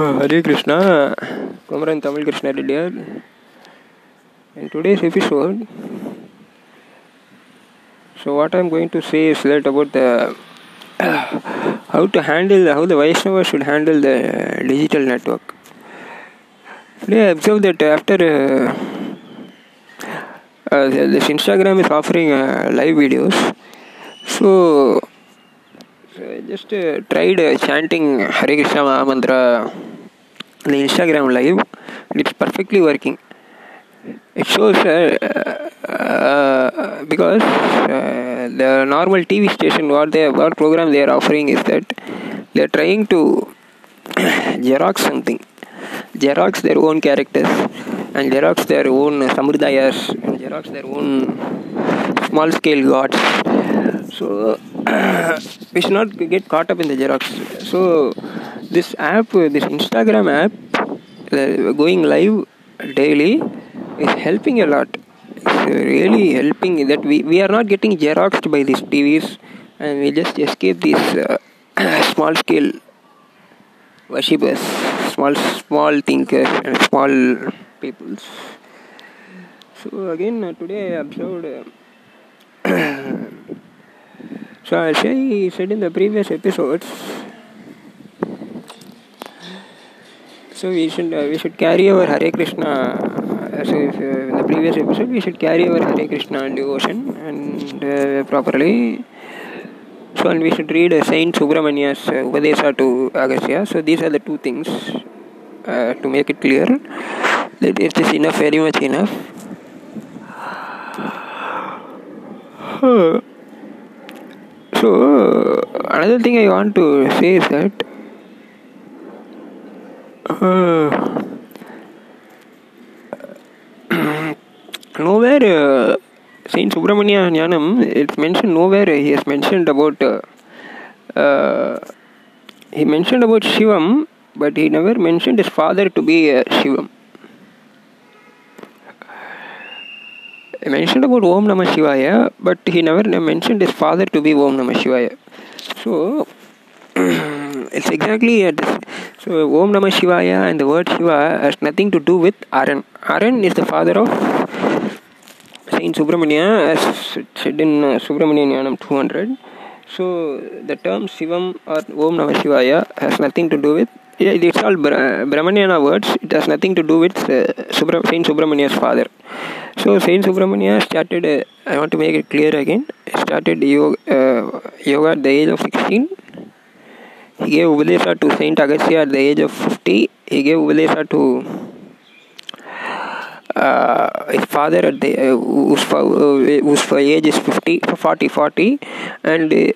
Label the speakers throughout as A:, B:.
A: Hare Krishna, Kumaran Tamil Krishna Reddy here. In today's episode, so what I'm going to say is that about the how to handle how the Vaishnava should handle the digital network. Today I observed that after uh, uh, this Instagram is offering uh, live videos, so I just uh, tried uh, chanting Hare Krishna Mantra the Instagram live it's perfectly working. It shows uh, uh, because uh, the normal TV station what they what program they are offering is that they are trying to xerox something, xerox their own characters and xerox their own sampradayas and xerox their own small scale gods. So we should not get caught up in the xerox. So this app, this Instagram app, going live daily is helping a lot. It's really helping that we, we are not getting xeroxed by these TVs and we just escape these uh, small scale worshippers, small small thinkers and small peoples. So again uh, today I observed. Uh, so as I said in the previous episodes, so we should uh, we should carry our Hare Krishna. Uh, so if, uh, in the previous episode, we should carry our Hare Krishna devotion and uh, properly. So and we should read uh, Saint Subramania's uh, Upadesha to Agastya. So these are the two things uh, to make it clear that it is enough, very much enough. So another thing I want to say is that uh, nowhere uh, Saint Subramania Jnanam it's mentioned nowhere he has mentioned about uh, uh, he mentioned about Shivam but he never mentioned his father to be uh, Shivam. He mentioned about Om Namah but he never mentioned his father to be Om Namah. So it's exactly at this. So Om Namah Shivaya and the word Shiva has nothing to do with Aran. Aran is the father of Saint Subramania, as said in uh, Subramania Jnanam 200. So the term Shivam or Om Namah Shivaya has nothing to do with yeah it's all Brahmanyana words. It has nothing to do with uh, Subra, Saint Subramania's father. So Saint Subramania started. Uh, I want to make it clear again. Started yoga, uh, yoga at the age of 16. He gave Upadesha to Saint Agastya at the age of 50. He gave Upadesha to uh, his father at the uh, whose, uh, whose age is 50, 40, 40, and uh,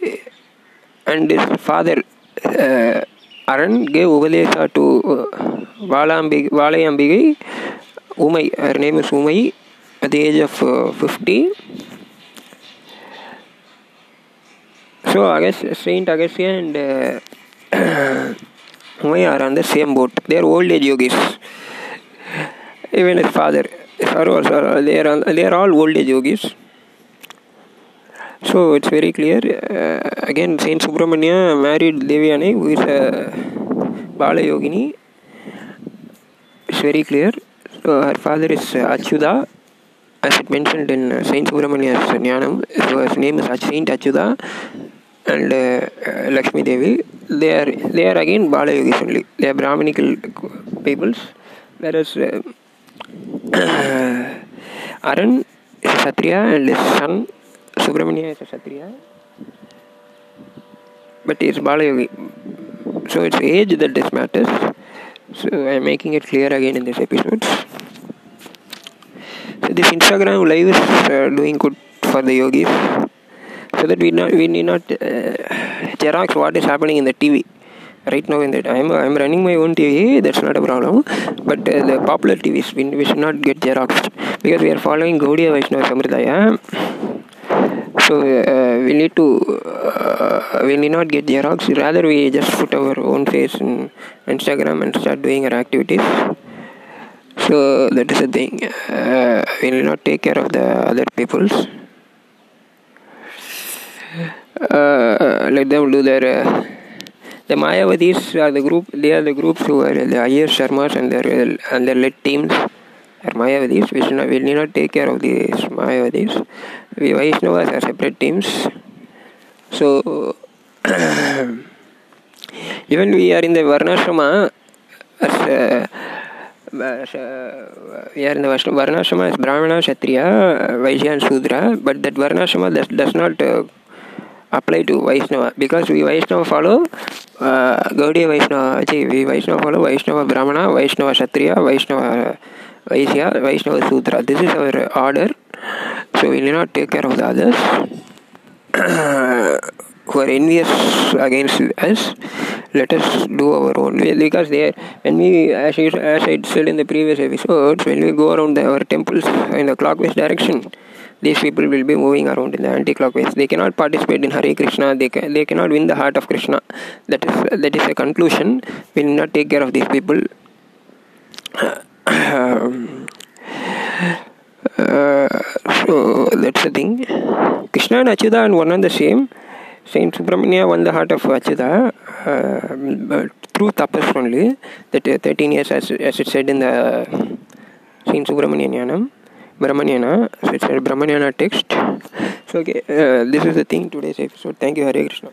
A: and his father. Uh, Aran gave Upadesha to uh, Valayambigai, Valayambigai Umai, her name is Umai, at the age of uh, 50. So, Agast, Saint Agastya and uh, Umai are on the same boat. They are old age yogis. Even his father, sorry, they, are all, they are all old age yogis. So it's very clear. Uh, again, Saint Subramania married Devyani, who is a Bala Yogini. It's very clear. So her father is Achyuta, as it mentioned in Saint Subramania's Jnanam. So his name is Saint Achyuta and uh, Lakshmi Devi. They are they are again Bala Yogis only. They are Brahminical peoples, whereas uh, Aran is a Satriya and his son Subramania is a Satriya, but he is Balayogi. So it's age that this matters. So I'm making it clear again in this episode. So this Instagram live is uh, doing good for the yogis, so that we not we need not uh, xerox what is happening in the TV. Right now, in that I'm I'm running my own TV. That's not a problem. But uh, the popular TVs we, we should not get xeroxed because we are following Gaudiya Vaishnava Sampradaya so uh, we need to uh, we need not get xerox rather we just put our own face in instagram and start doing our activities so that is the thing uh, we need not take care of the other people's uh, let them do their the Mayavadis are the group. They are the groups who are the IS Sharmas and their and their led teams are Mayavadis. We should not, we need not take care of these Mayavadis. We Vaishnavas are separate teams. So even we are in the Varnashrama as. Uh, we are in the Varnashrama as Brahmana, Kshatriya, Vaishya and Sudra, but that Varnashrama does, does not uh, apply to Vaishnava because we Vaishnava follow uh, Gaudiya Vaishnava, we Vaishnava follow Vaishnava Brahmana, Vaishnava Kshatriya, Vaishnava Vaishya, Vaishnava Sudra. This is our order, so we will not take care of the others who are envious against us. Let us do our own way because they are, when we, as I, as I said in the previous episodes, when we go around the, our temples in the clockwise direction, these people will be moving around in the anti-clockwise. They cannot participate in Hare Krishna. They can, they cannot win the heart of Krishna. That is that is a conclusion. We will not take care of these people. Uh, so that's the thing. Krishna and Achyuta and one and the same. Saint Subramania won the heart of Achyuta uh, through tapas only. That uh, 13 years, as, as it said in the Saint Subramania Jnanam. Brahmanyana. So it's a Brahmanyana text. So okay, uh, this is the thing today's episode. Thank you, Hare Krishna.